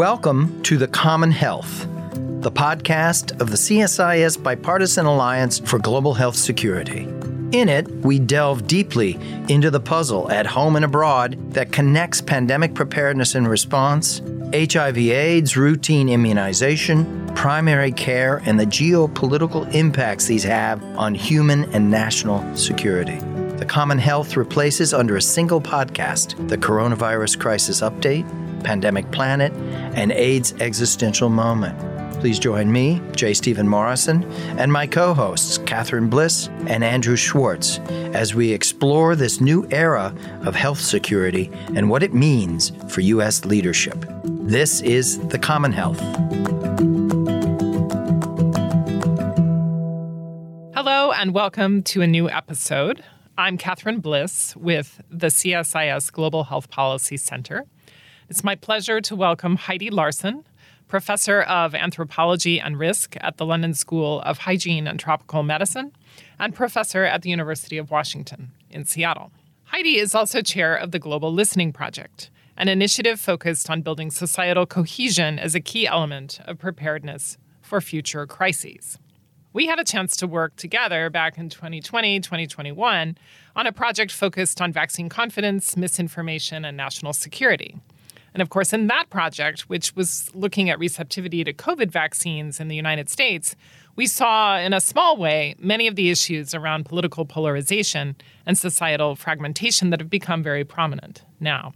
Welcome to The Common Health, the podcast of the CSIS Bipartisan Alliance for Global Health Security. In it, we delve deeply into the puzzle at home and abroad that connects pandemic preparedness and response, HIV/AIDS routine immunization, primary care, and the geopolitical impacts these have on human and national security. The Common Health replaces under a single podcast the Coronavirus Crisis Update, Pandemic Planet, and AIDS Existential Moment. Please join me, J. Stephen Morrison, and my co hosts, Katherine Bliss and Andrew Schwartz, as we explore this new era of health security and what it means for U.S. leadership. This is The Common Health. Hello, and welcome to a new episode. I'm Katherine Bliss with the CSIS Global Health Policy Center. It's my pleasure to welcome Heidi Larson, professor of anthropology and risk at the London School of Hygiene and Tropical Medicine, and professor at the University of Washington in Seattle. Heidi is also chair of the Global Listening Project, an initiative focused on building societal cohesion as a key element of preparedness for future crises. We had a chance to work together back in 2020, 2021 on a project focused on vaccine confidence, misinformation, and national security. And of course, in that project, which was looking at receptivity to COVID vaccines in the United States, we saw in a small way many of the issues around political polarization and societal fragmentation that have become very prominent now.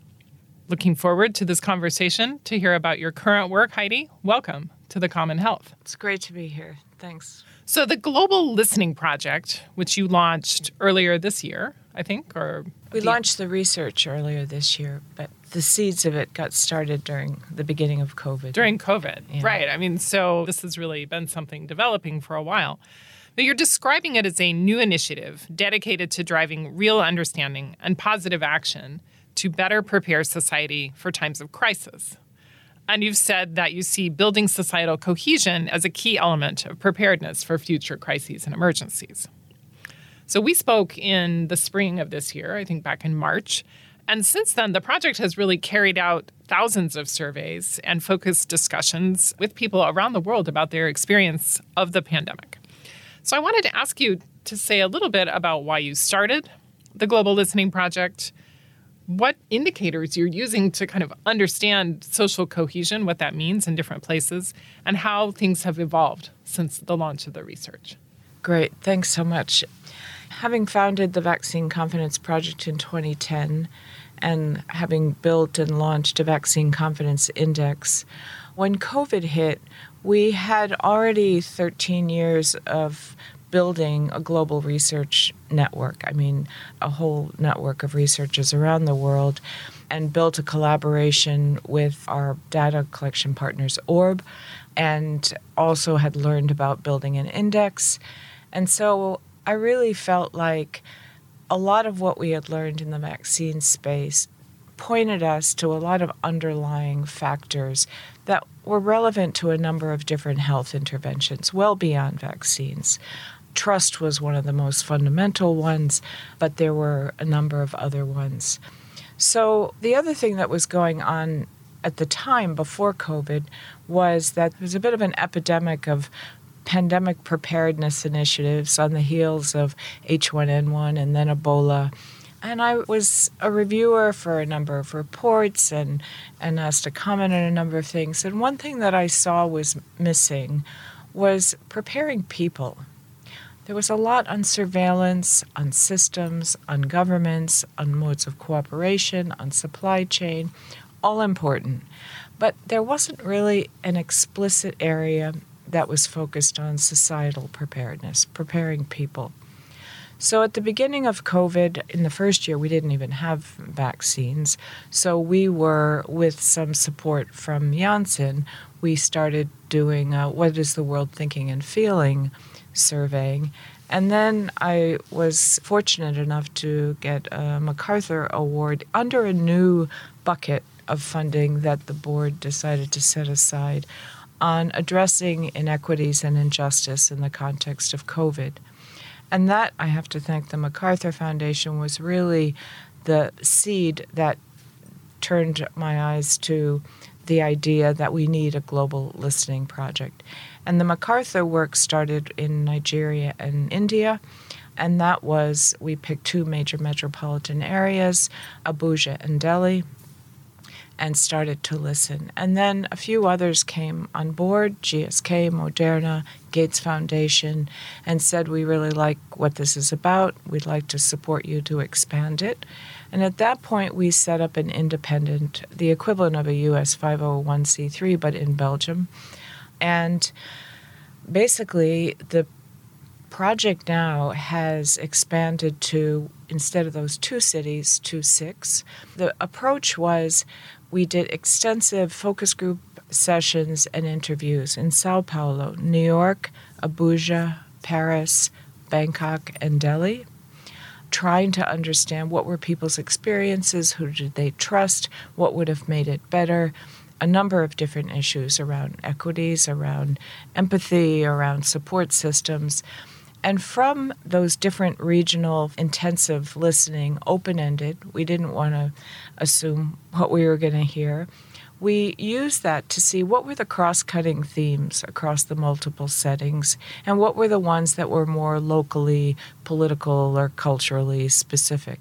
Looking forward to this conversation to hear about your current work, Heidi. Welcome to the Common Health. It's great to be here. Thanks. So, the Global Listening Project, which you launched earlier this year, I think, or we launched the research earlier this year, but the seeds of it got started during the beginning of COVID. During COVID, yeah. right. I mean, so this has really been something developing for a while. But you're describing it as a new initiative dedicated to driving real understanding and positive action to better prepare society for times of crisis. And you've said that you see building societal cohesion as a key element of preparedness for future crises and emergencies. So we spoke in the spring of this year, I think back in March. And since then, the project has really carried out thousands of surveys and focused discussions with people around the world about their experience of the pandemic. So I wanted to ask you to say a little bit about why you started the Global Listening Project, what indicators you're using to kind of understand social cohesion, what that means in different places, and how things have evolved since the launch of the research. Great. Thanks so much. Having founded the Vaccine Confidence Project in 2010 and having built and launched a Vaccine Confidence Index, when COVID hit, we had already 13 years of building a global research network. I mean, a whole network of researchers around the world, and built a collaboration with our data collection partners, Orb, and also had learned about building an index. And so I really felt like a lot of what we had learned in the vaccine space pointed us to a lot of underlying factors that were relevant to a number of different health interventions, well beyond vaccines. Trust was one of the most fundamental ones, but there were a number of other ones. So, the other thing that was going on at the time before COVID was that there was a bit of an epidemic of pandemic preparedness initiatives on the heels of H1N1 and then Ebola. And I was a reviewer for a number of reports and, and asked to comment on a number of things. And one thing that I saw was missing was preparing people there was a lot on surveillance, on systems, on governments, on modes of cooperation, on supply chain, all important. But there wasn't really an explicit area that was focused on societal preparedness, preparing people. So at the beginning of COVID, in the first year, we didn't even have vaccines. So we were, with some support from Janssen, we started doing a, what is the world thinking and feeling surveying. And then I was fortunate enough to get a MacArthur Award under a new bucket of funding that the board decided to set aside on addressing inequities and injustice in the context of COVID. And that, I have to thank the MacArthur Foundation, was really the seed that turned my eyes to the idea that we need a global listening project. And the MacArthur work started in Nigeria and India. And that was, we picked two major metropolitan areas, Abuja and Delhi, and started to listen. And then a few others came on board GSK, Moderna, Gates Foundation and said, We really like what this is about. We'd like to support you to expand it. And at that point, we set up an independent, the equivalent of a US 501c3, but in Belgium. And basically, the project now has expanded to, instead of those two cities, to six. The approach was we did extensive focus group sessions and interviews in Sao Paulo, New York, Abuja, Paris, Bangkok, and Delhi, trying to understand what were people's experiences, who did they trust, what would have made it better, a number of different issues around equities, around empathy, around support systems. And from those different regional intensive listening, open ended, we didn't want to assume what we were going to hear we used that to see what were the cross cutting themes across the multiple settings and what were the ones that were more locally, political, or culturally specific.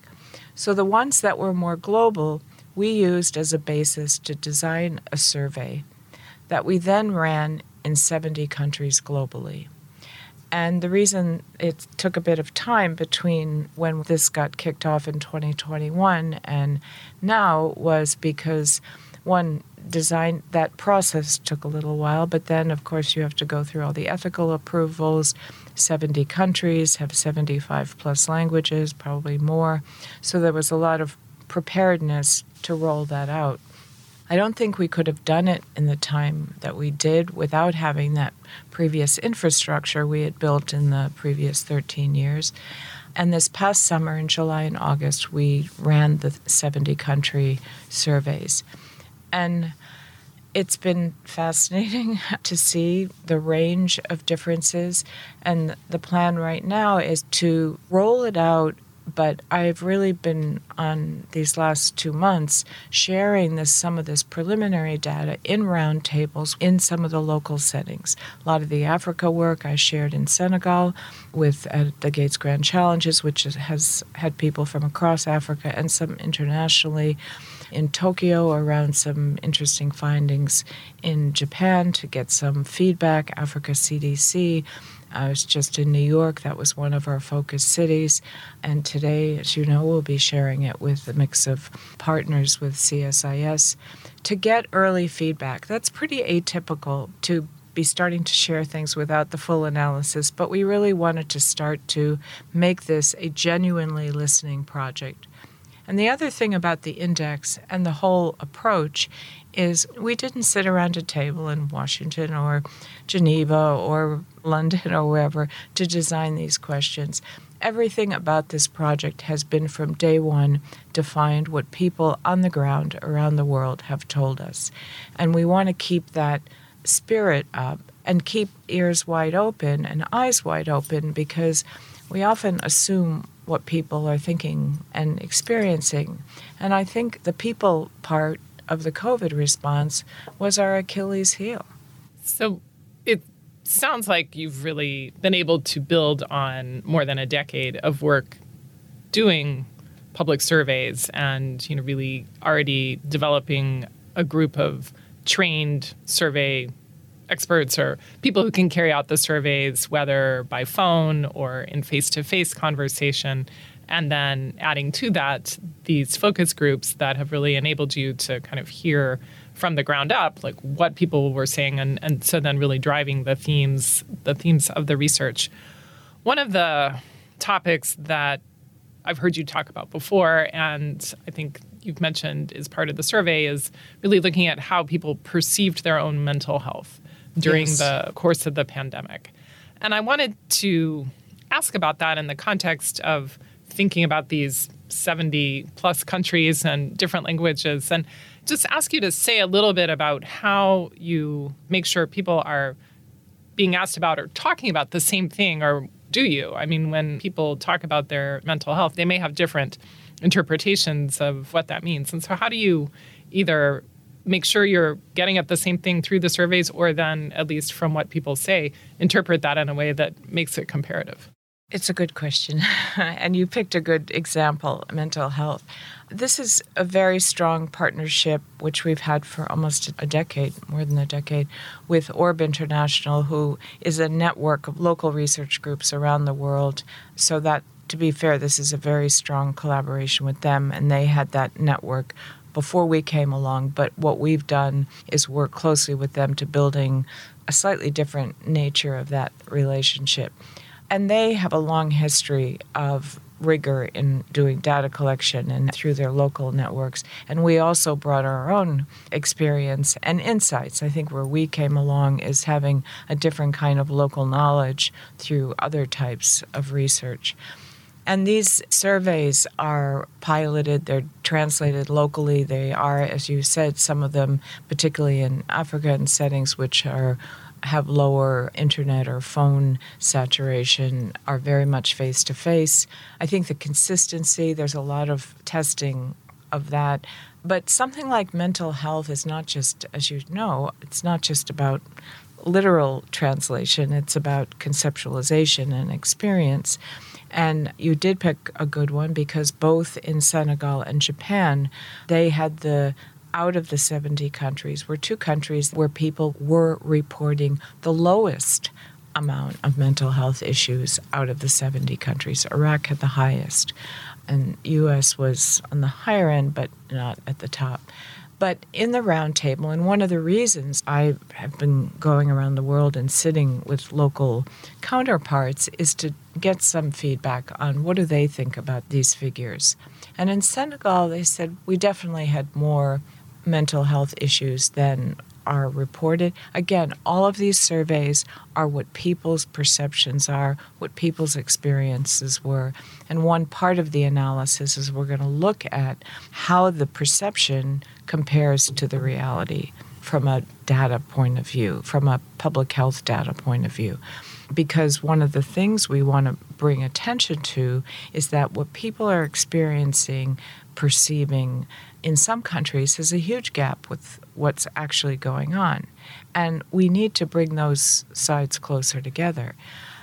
So the ones that were more global, we used as a basis to design a survey that we then ran in 70 countries globally. And the reason it took a bit of time between when this got kicked off in 2021 and now was because one design that process took a little while but then of course you have to go through all the ethical approvals. 70 countries have 75 plus languages probably more. So there was a lot of preparedness to roll that out i don't think we could have done it in the time that we did without having that previous infrastructure we had built in the previous 13 years and this past summer in july and august we ran the 70 country surveys and it's been fascinating to see the range of differences. And the plan right now is to roll it out but I've really been on these last two months sharing this some of this preliminary data in roundtables in some of the local settings. A lot of the Africa work I shared in Senegal with uh, the Gates Grand Challenges, which has had people from across Africa and some internationally in Tokyo around some interesting findings in Japan to get some feedback, Africa CDC. I was just in New York. That was one of our focus cities. And today, as you know, we'll be sharing it with a mix of partners with CSIS to get early feedback. That's pretty atypical to be starting to share things without the full analysis, but we really wanted to start to make this a genuinely listening project. And the other thing about the index and the whole approach is we didn't sit around a table in Washington or Geneva or London or wherever to design these questions. Everything about this project has been from day one defined what people on the ground around the world have told us. And we want to keep that spirit up and keep ears wide open and eyes wide open because we often assume what people are thinking and experiencing. And I think the people part of the COVID response was our Achilles heel. So it sounds like you've really been able to build on more than a decade of work doing public surveys and you know really already developing a group of trained survey experts or people who can carry out the surveys whether by phone or in face-to-face conversation and then adding to that these focus groups that have really enabled you to kind of hear from the ground up like what people were saying and, and so then really driving the themes the themes of the research one of the topics that i've heard you talk about before and i think you've mentioned is part of the survey is really looking at how people perceived their own mental health during yes. the course of the pandemic and i wanted to ask about that in the context of thinking about these 70 plus countries and different languages and just ask you to say a little bit about how you make sure people are being asked about or talking about the same thing or do you i mean when people talk about their mental health they may have different interpretations of what that means and so how do you either make sure you're getting at the same thing through the surveys, or then, at least from what people say, interpret that in a way that makes it comparative? It's a good question. and you picked a good example mental health. This is a very strong partnership, which we've had for almost a decade, more than a decade, with Orb International, who is a network of local research groups around the world. So, that, to be fair, this is a very strong collaboration with them, and they had that network before we came along. But what we've done is work closely with them to building a slightly different nature of that relationship. And they have a long history of rigor in doing data collection and through their local networks. And we also brought our own experience and insights. I think where we came along is having a different kind of local knowledge through other types of research. And these surveys are piloted, they're translated locally. They are, as you said, some of them, particularly in African settings, which are have lower internet or phone saturation are very much face to face. I think the consistency, there's a lot of testing of that. But something like mental health is not just, as you know, it's not just about literal translation, it's about conceptualization and experience. And you did pick a good one because both in Senegal and Japan, they had the out of the 70 countries were two countries where people were reporting the lowest amount of mental health issues out of the 70 countries. Iraq had the highest, and US was on the higher end, but not at the top. But in the roundtable, and one of the reasons I have been going around the world and sitting with local counterparts is to get some feedback on what do they think about these figures. And in Senegal, they said we definitely had more mental health issues than are reported. Again, all of these surveys are what people's perceptions are, what people's experiences were. And one part of the analysis is we're going to look at how the perception compares to the reality from a data point of view, from a public health data point of view. Because one of the things we want to bring attention to is that what people are experiencing, perceiving, in some countries has a huge gap with what's actually going on. And we need to bring those sides closer together.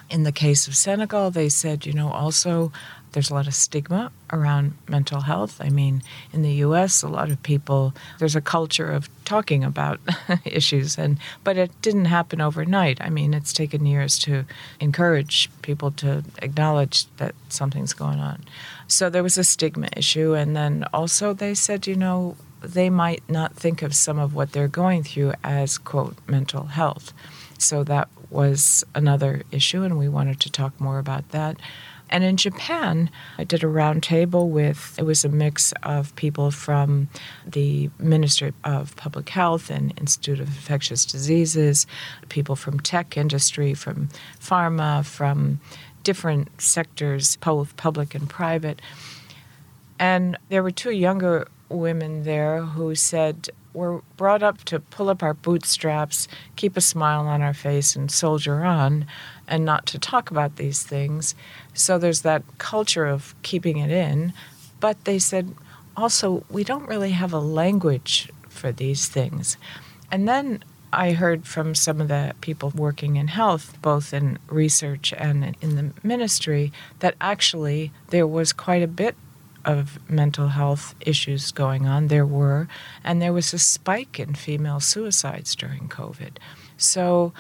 In the case of Senegal, they said, you know, also there's a lot of stigma around mental health. I mean, in the US, a lot of people, there's a culture of talking about issues, and but it didn't happen overnight. I mean, it's taken years to encourage people to acknowledge that something's going on. So there was a stigma issue. And then also they said, you know, they might not think of some of what they're going through as, quote, mental health. So that was another issue, and we wanted to talk more about that. And in Japan, I did a roundtable with, it was a mix of people from the Ministry of Public Health and Institute of Infectious Diseases, people from tech industry, from pharma, from different sectors, both public and private. And there were two younger women there who said, We're brought up to pull up our bootstraps, keep a smile on our face, and soldier on, and not to talk about these things. So there's that culture of keeping it in. But they said, also, we don't really have a language for these things. And then I heard from some of the people working in health, both in research and in the ministry, that actually there was quite a bit of mental health issues going on. There were, and there was a spike in female suicides during COVID. So,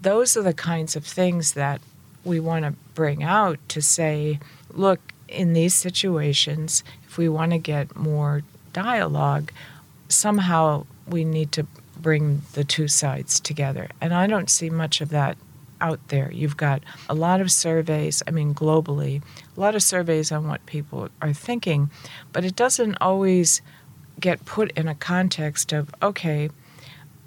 those are the kinds of things that we want to bring out to say, look, in these situations, if we want to get more dialogue, somehow we need to bring the two sides together. And I don't see much of that out there. You've got a lot of surveys, I mean, globally, a lot of surveys on what people are thinking, but it doesn't always get put in a context of, okay,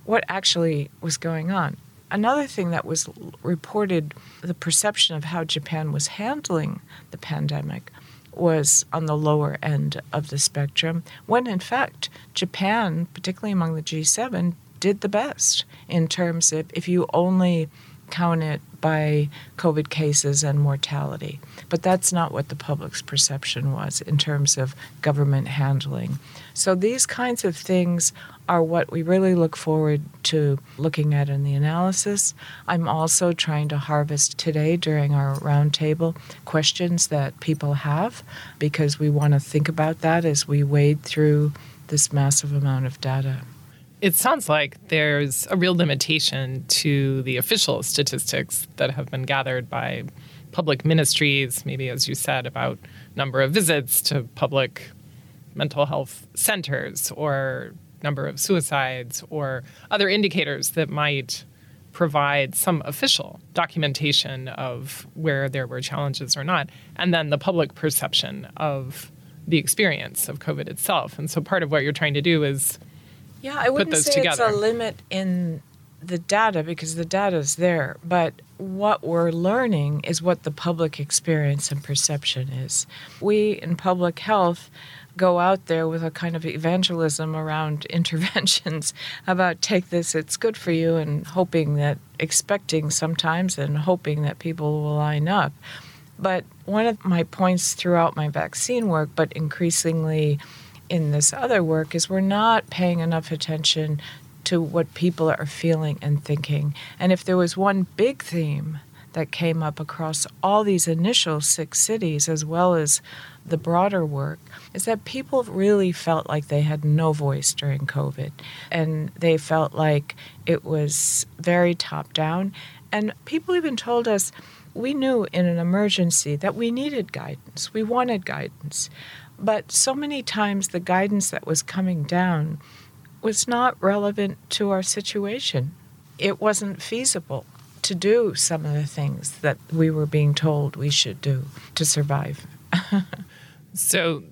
what actually was going on. Another thing that was reported, the perception of how Japan was handling the pandemic was on the lower end of the spectrum, when in fact, Japan, particularly among the G7, did the best in terms of if you only count it by COVID cases and mortality. But that's not what the public's perception was in terms of government handling. So these kinds of things are what we really look forward to looking at in the analysis. I'm also trying to harvest today during our roundtable questions that people have because we want to think about that as we wade through this massive amount of data. It sounds like there's a real limitation to the official statistics that have been gathered by public ministries, maybe as you said, about number of visits to public mental health centers or number of suicides or other indicators that might provide some official documentation of where there were challenges or not, and then the public perception of the experience of COVID itself. And so part of what you're trying to do is yeah, I wouldn't say together. it's a limit in the data because the data is there, but what we're learning is what the public experience and perception is. We in public health go out there with a kind of evangelism around interventions about take this, it's good for you, and hoping that, expecting sometimes, and hoping that people will line up. But one of my points throughout my vaccine work, but increasingly in this other work is we're not paying enough attention to what people are feeling and thinking. And if there was one big theme that came up across all these initial six cities, as well as the broader work, is that people really felt like they had no voice during COVID. And they felt like it was very top down. And people even told us we knew in an emergency that we needed guidance, we wanted guidance. But so many times the guidance that was coming down was not relevant to our situation. It wasn't feasible to do some of the things that we were being told we should do to survive. so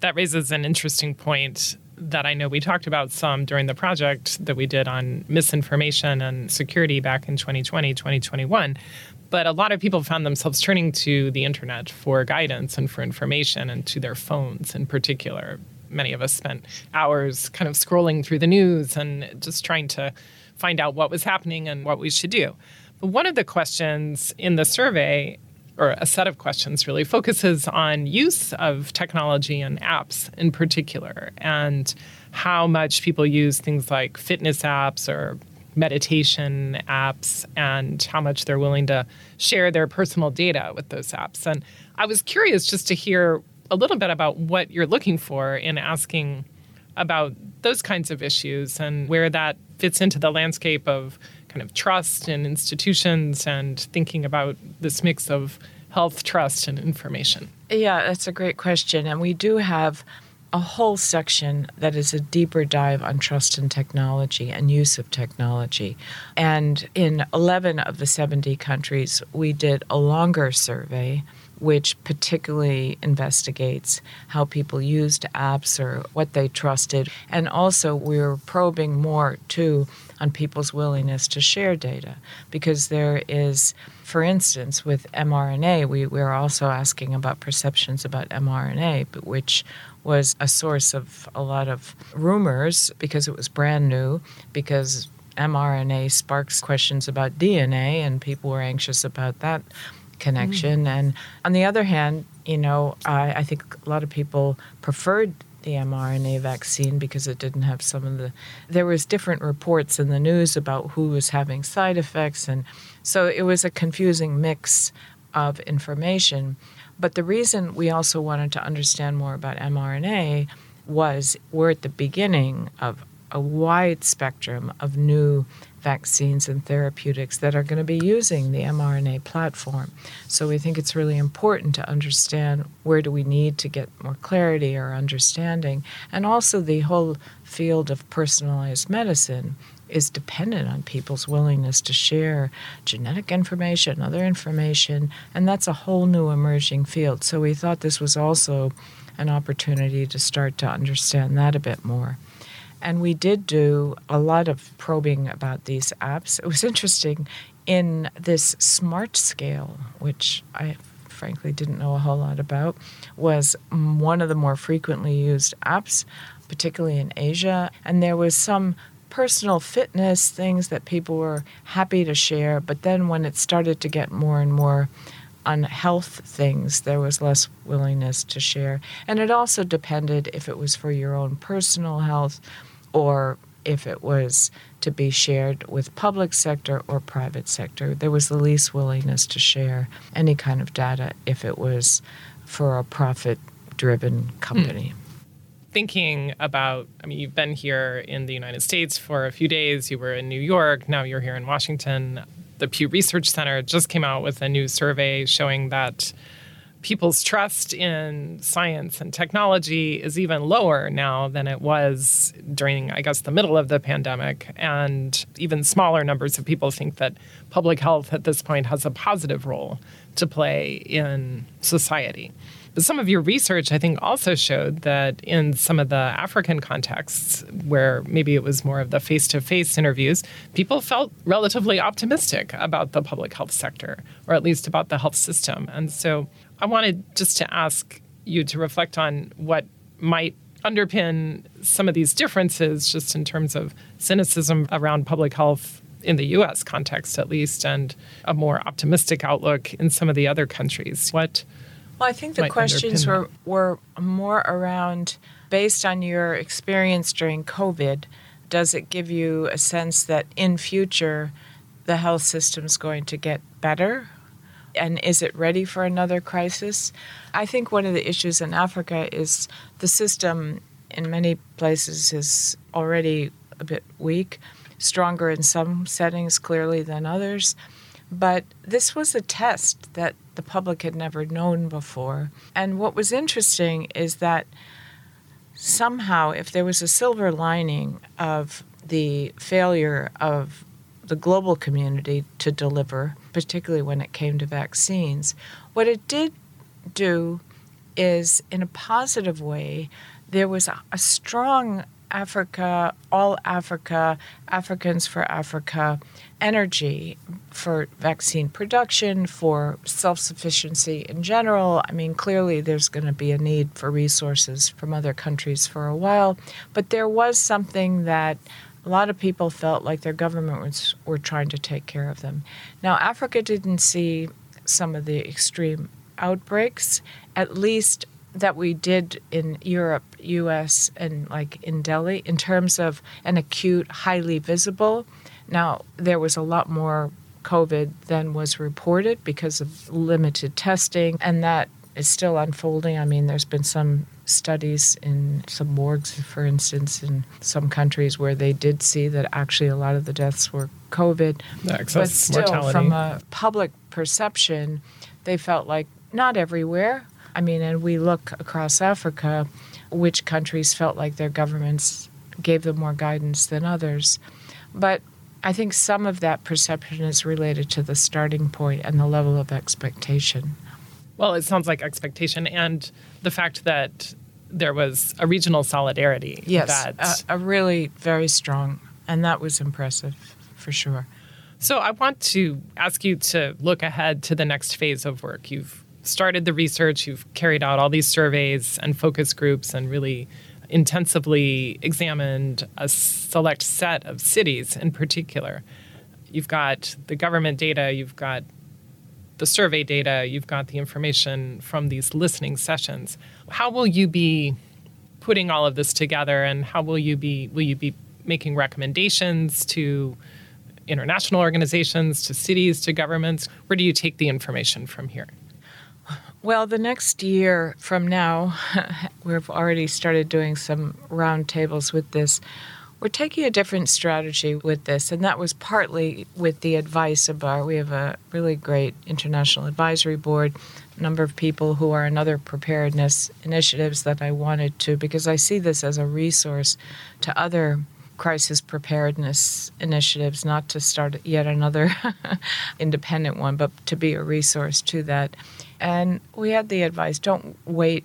that raises an interesting point that I know we talked about some during the project that we did on misinformation and security back in 2020, 2021. But a lot of people found themselves turning to the internet for guidance and for information and to their phones in particular. Many of us spent hours kind of scrolling through the news and just trying to find out what was happening and what we should do. But one of the questions in the survey or a set of questions really focuses on use of technology and apps in particular and how much people use things like fitness apps or meditation apps and how much they're willing to share their personal data with those apps. And I was curious just to hear a little bit about what you're looking for in asking about those kinds of issues and where that fits into the landscape of kind of trust in institutions and thinking about this mix of health, trust, and information. Yeah, that's a great question. And we do have a whole section that is a deeper dive on trust in technology and use of technology. And in 11 of the 70 countries, we did a longer survey which particularly investigates how people used apps or what they trusted. And also, we we're probing more too on people's willingness to share data because there is, for instance, with mRNA, we, we're also asking about perceptions about mRNA, but which was a source of a lot of rumors because it was brand new, because mRNA sparks questions about DNA, and people were anxious about that connection. Mm. And on the other hand, you know, I, I think a lot of people preferred the mRNA vaccine because it didn't have some of the there was different reports in the news about who was having side effects and so it was a confusing mix of information. But the reason we also wanted to understand more about mRNA was we're at the beginning of a wide spectrum of new vaccines and therapeutics that are going to be using the mRNA platform. So we think it's really important to understand where do we need to get more clarity or understanding and also the whole field of personalized medicine is dependent on people's willingness to share genetic information, other information, and that's a whole new emerging field. So we thought this was also an opportunity to start to understand that a bit more. And we did do a lot of probing about these apps. It was interesting in this smart scale, which I frankly didn't know a whole lot about, was one of the more frequently used apps, particularly in Asia. And there was some personal fitness things that people were happy to share. But then when it started to get more and more on health things, there was less willingness to share. And it also depended if it was for your own personal health or if it was to be shared with public sector or private sector. There was the least willingness to share any kind of data if it was for a profit driven company. Mm. Thinking about, I mean, you've been here in the United States for a few days, you were in New York, now you're here in Washington. The Pew Research Center just came out with a new survey showing that people's trust in science and technology is even lower now than it was during, I guess, the middle of the pandemic. And even smaller numbers of people think that public health at this point has a positive role to play in society. But some of your research, I think, also showed that in some of the African contexts, where maybe it was more of the face to face interviews, people felt relatively optimistic about the public health sector, or at least about the health system. And so I wanted just to ask you to reflect on what might underpin some of these differences, just in terms of cynicism around public health in the US context, at least, and a more optimistic outlook in some of the other countries. What? Well, I think the questions were, were more around based on your experience during COVID, does it give you a sense that in future the health system is going to get better and is it ready for another crisis? I think one of the issues in Africa is the system in many places is already a bit weak, stronger in some settings clearly than others. But this was a test that the public had never known before. And what was interesting is that somehow, if there was a silver lining of the failure of the global community to deliver, particularly when it came to vaccines. What it did do is, in a positive way, there was a, a strong Africa, all Africa, Africans for Africa energy for vaccine production, for self sufficiency in general. I mean, clearly there's going to be a need for resources from other countries for a while, but there was something that a lot of people felt like their government was were trying to take care of them. Now, Africa didn't see some of the extreme outbreaks, at least that we did in Europe, US, and like in Delhi, in terms of an acute, highly visible. Now, there was a lot more COVID than was reported because of limited testing, and that is still unfolding. I mean, there's been some studies in some morgues, for instance, in some countries where they did see that actually a lot of the deaths were COVID. but still, mortality. from a public perception, they felt like not everywhere. I mean, and we look across Africa, which countries felt like their governments gave them more guidance than others. But I think some of that perception is related to the starting point and the level of expectation. Well, it sounds like expectation and the fact that there was a regional solidarity. Yes, that... a, a really very strong, and that was impressive for sure. So I want to ask you to look ahead to the next phase of work. You've started the research, you've carried out all these surveys and focus groups, and really intensively examined a select set of cities in particular. You've got the government data, you've got the survey data, you've got the information from these listening sessions. How will you be putting all of this together and how will you be will you be making recommendations to international organizations, to cities, to governments? Where do you take the information from here? Well, the next year from now, we've already started doing some roundtables with this. We're taking a different strategy with this, and that was partly with the advice of our. We have a really great international advisory board, a number of people who are in other preparedness initiatives that I wanted to, because I see this as a resource to other crisis preparedness initiatives, not to start yet another independent one, but to be a resource to that. And we had the advice don't wait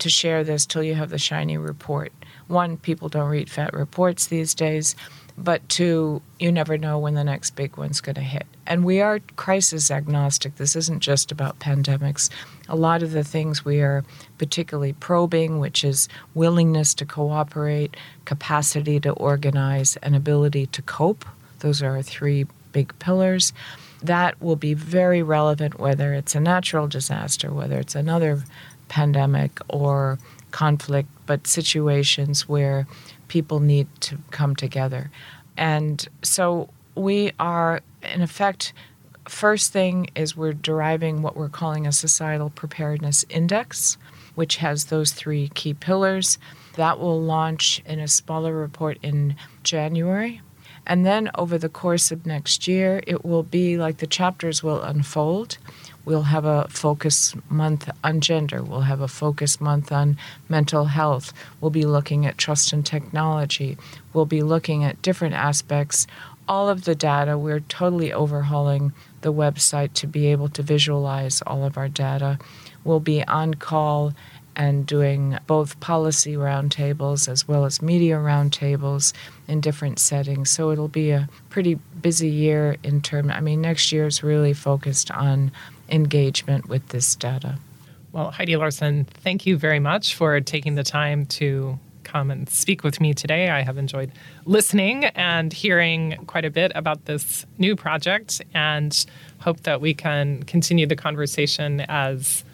to share this till you have the shiny report. One, people don't read fat reports these days, but two, you never know when the next big one's going to hit. And we are crisis agnostic. This isn't just about pandemics. A lot of the things we are particularly probing, which is willingness to cooperate, capacity to organize, and ability to cope. Those are our three big pillars. That will be very relevant whether it's a natural disaster, whether it's another pandemic or conflict, but situations where people need to come together. And so we are, in effect, first thing is we're deriving what we're calling a societal preparedness index, which has those three key pillars. That will launch in a smaller report in January. And then over the course of next year, it will be like the chapters will unfold. We'll have a focus month on gender. We'll have a focus month on mental health. We'll be looking at trust and technology. We'll be looking at different aspects. All of the data, we're totally overhauling the website to be able to visualize all of our data. We'll be on call and doing both policy roundtables as well as media roundtables in different settings. So it'll be a pretty busy year in term. I mean, next year is really focused on engagement with this data. Well, Heidi Larson, thank you very much for taking the time to come and speak with me today. I have enjoyed listening and hearing quite a bit about this new project and hope that we can continue the conversation as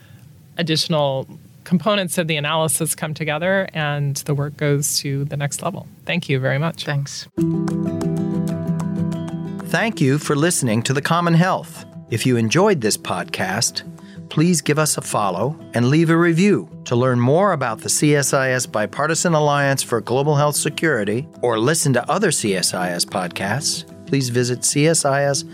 additional components of the analysis come together and the work goes to the next level. Thank you very much. Thanks. Thank you for listening to The Common Health. If you enjoyed this podcast, please give us a follow and leave a review. To learn more about the CSIS Bipartisan Alliance for Global Health Security or listen to other CSIS podcasts, please visit csis.org.